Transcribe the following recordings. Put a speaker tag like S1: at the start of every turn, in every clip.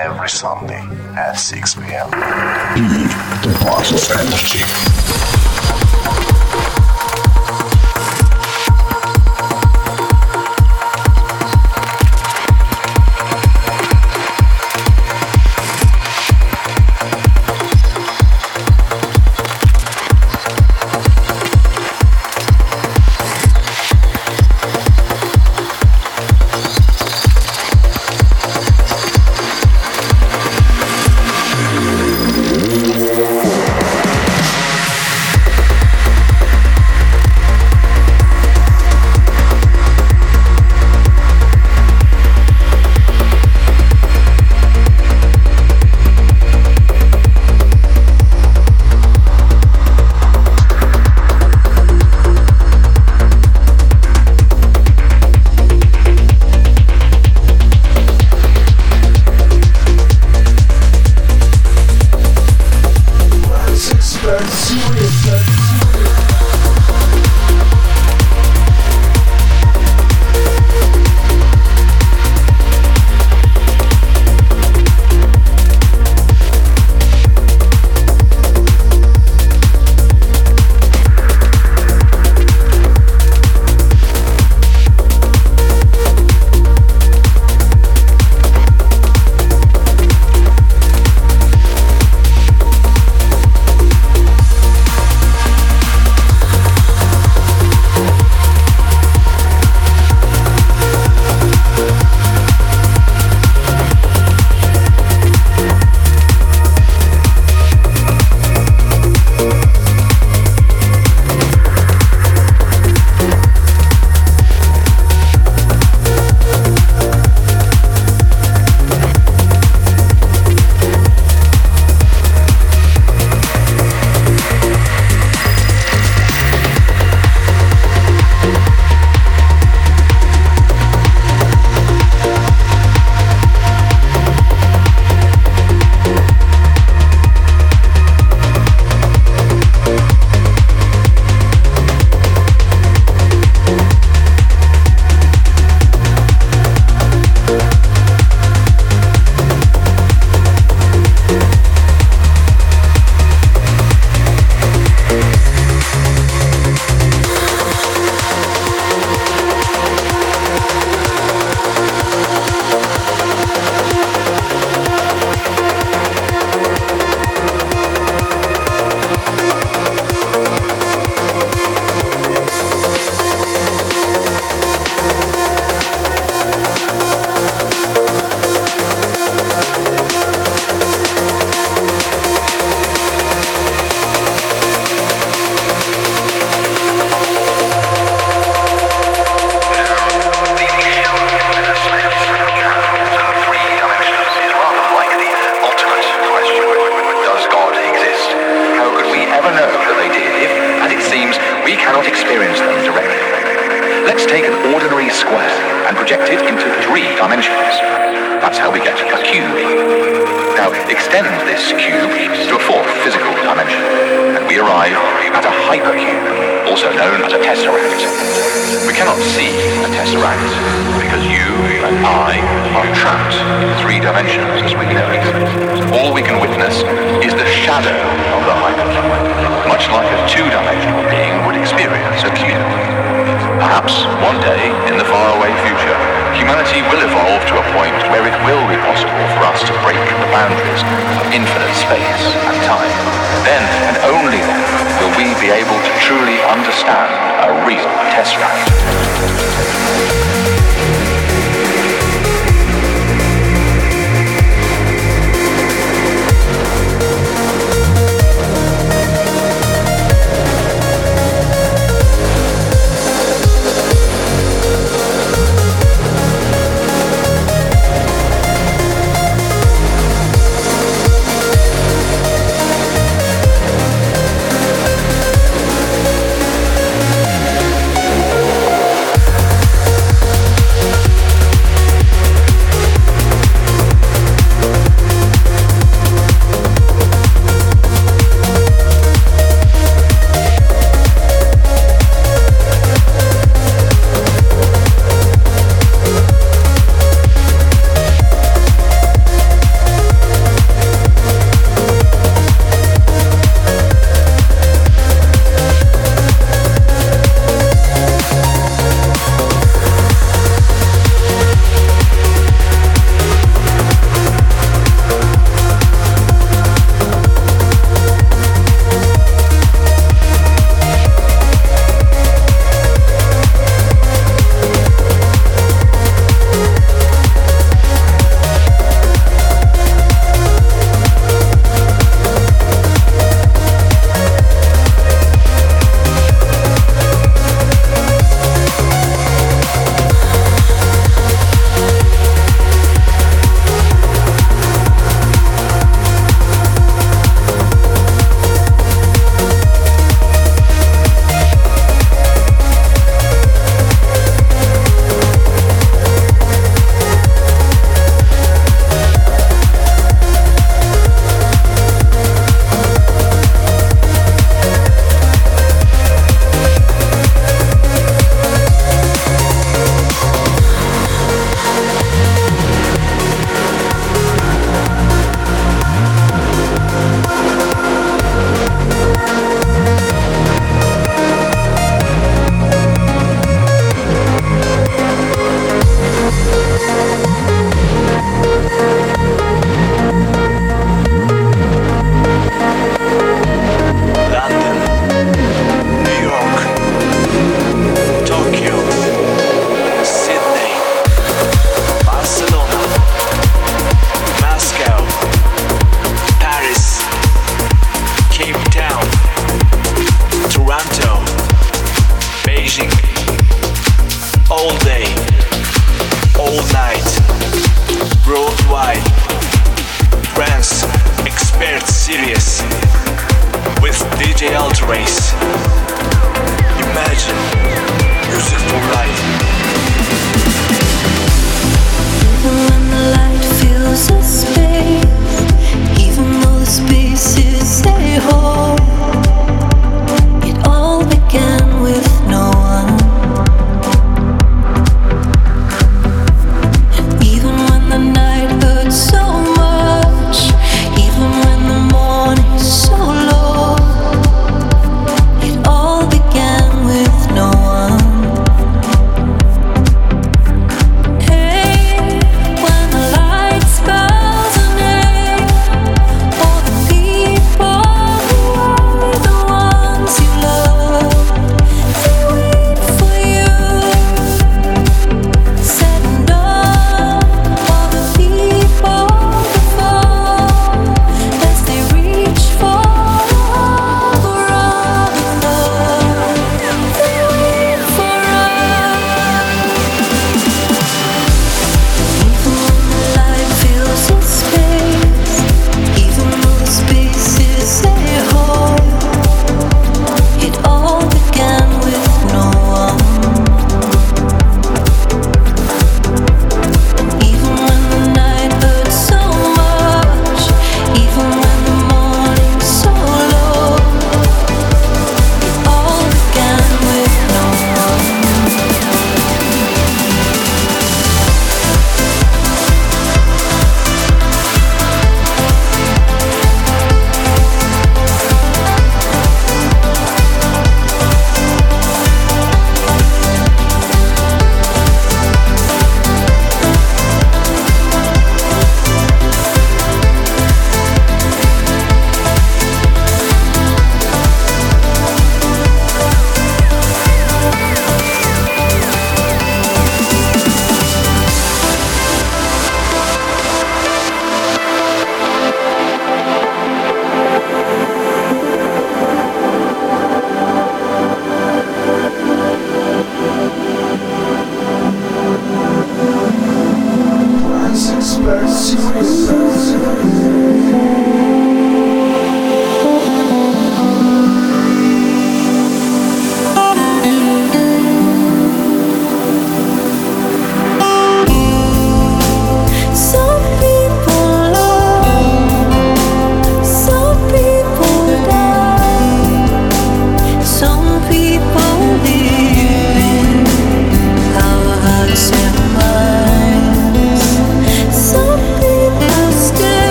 S1: Every Sunday at 6 p.m. Be mm-hmm. the part of energy.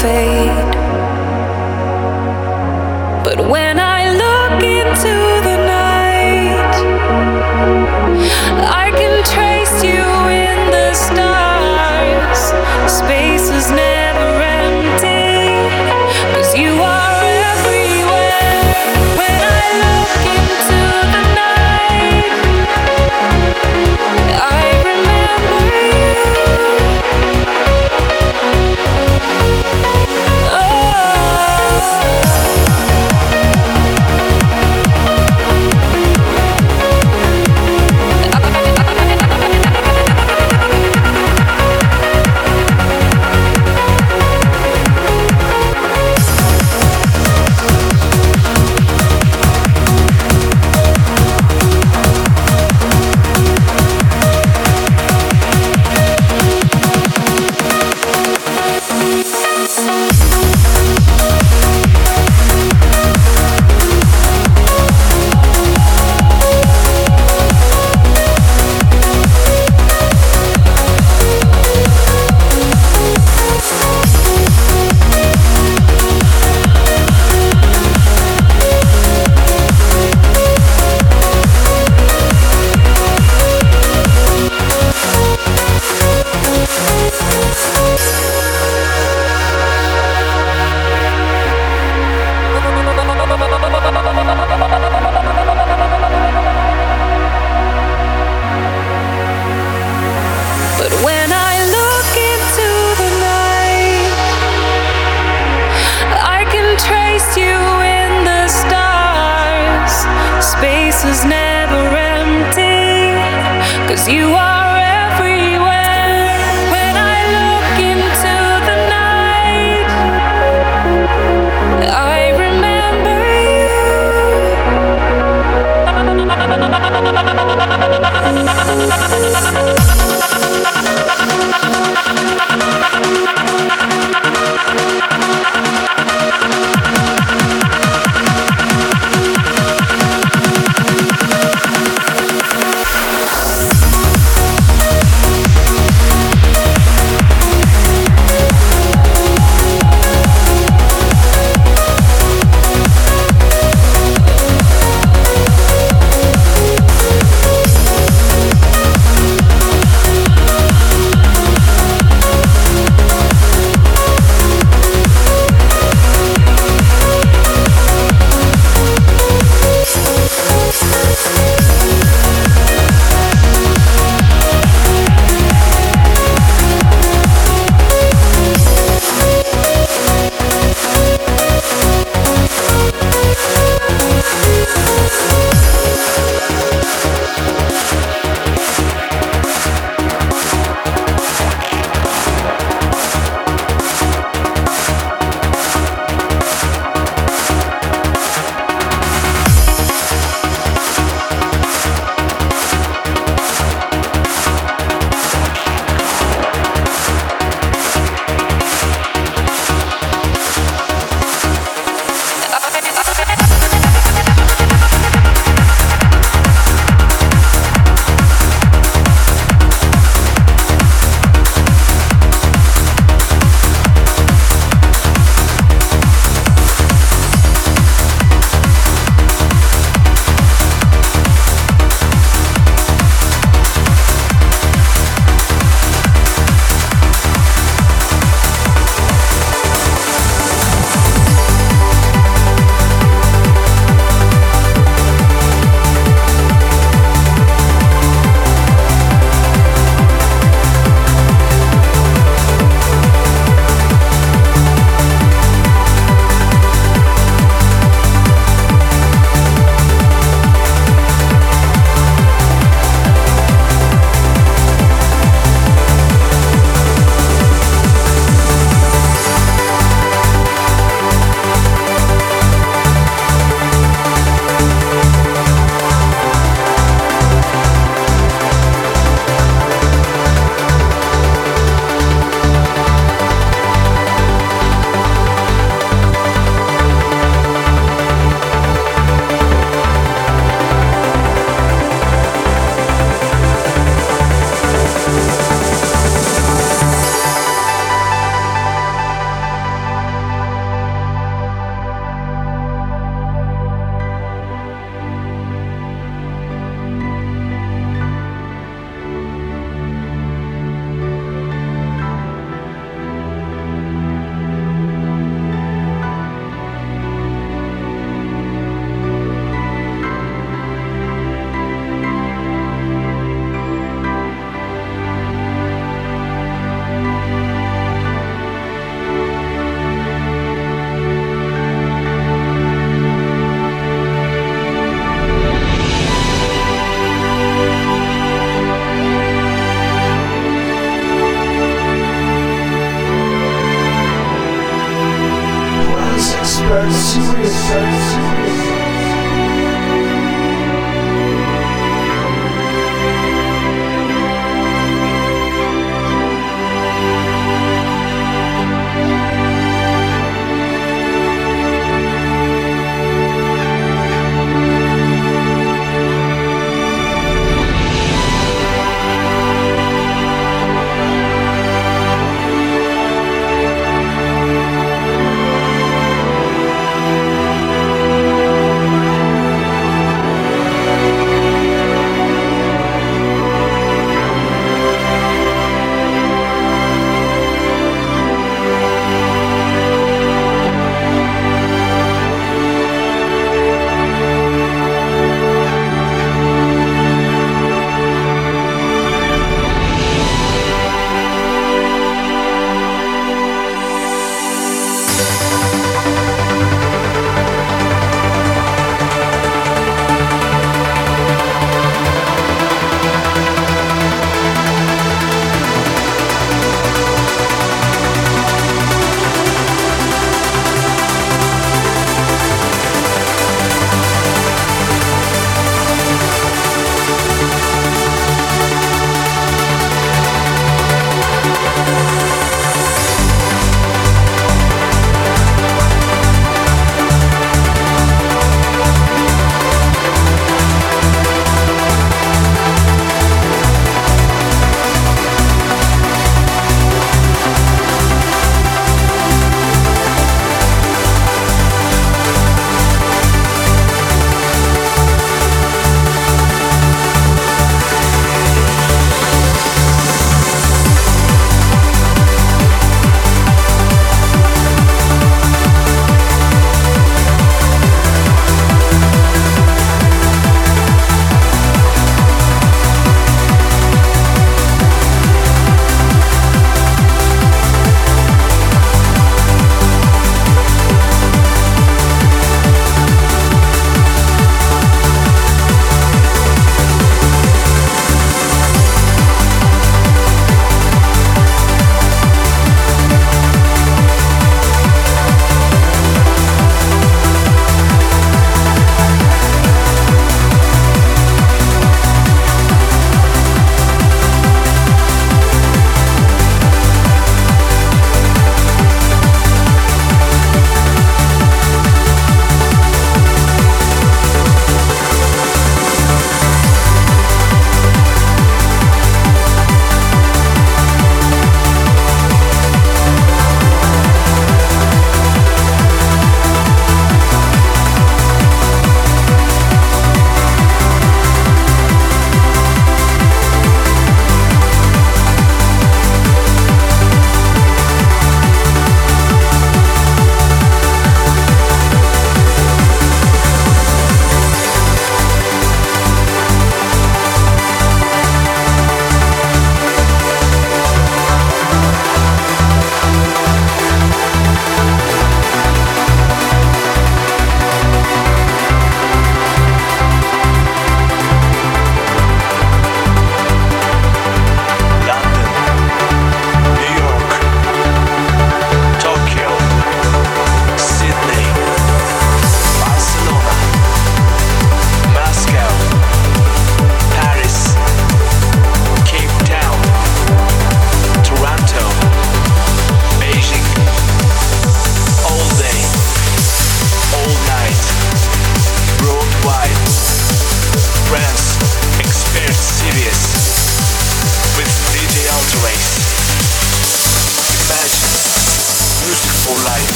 S2: To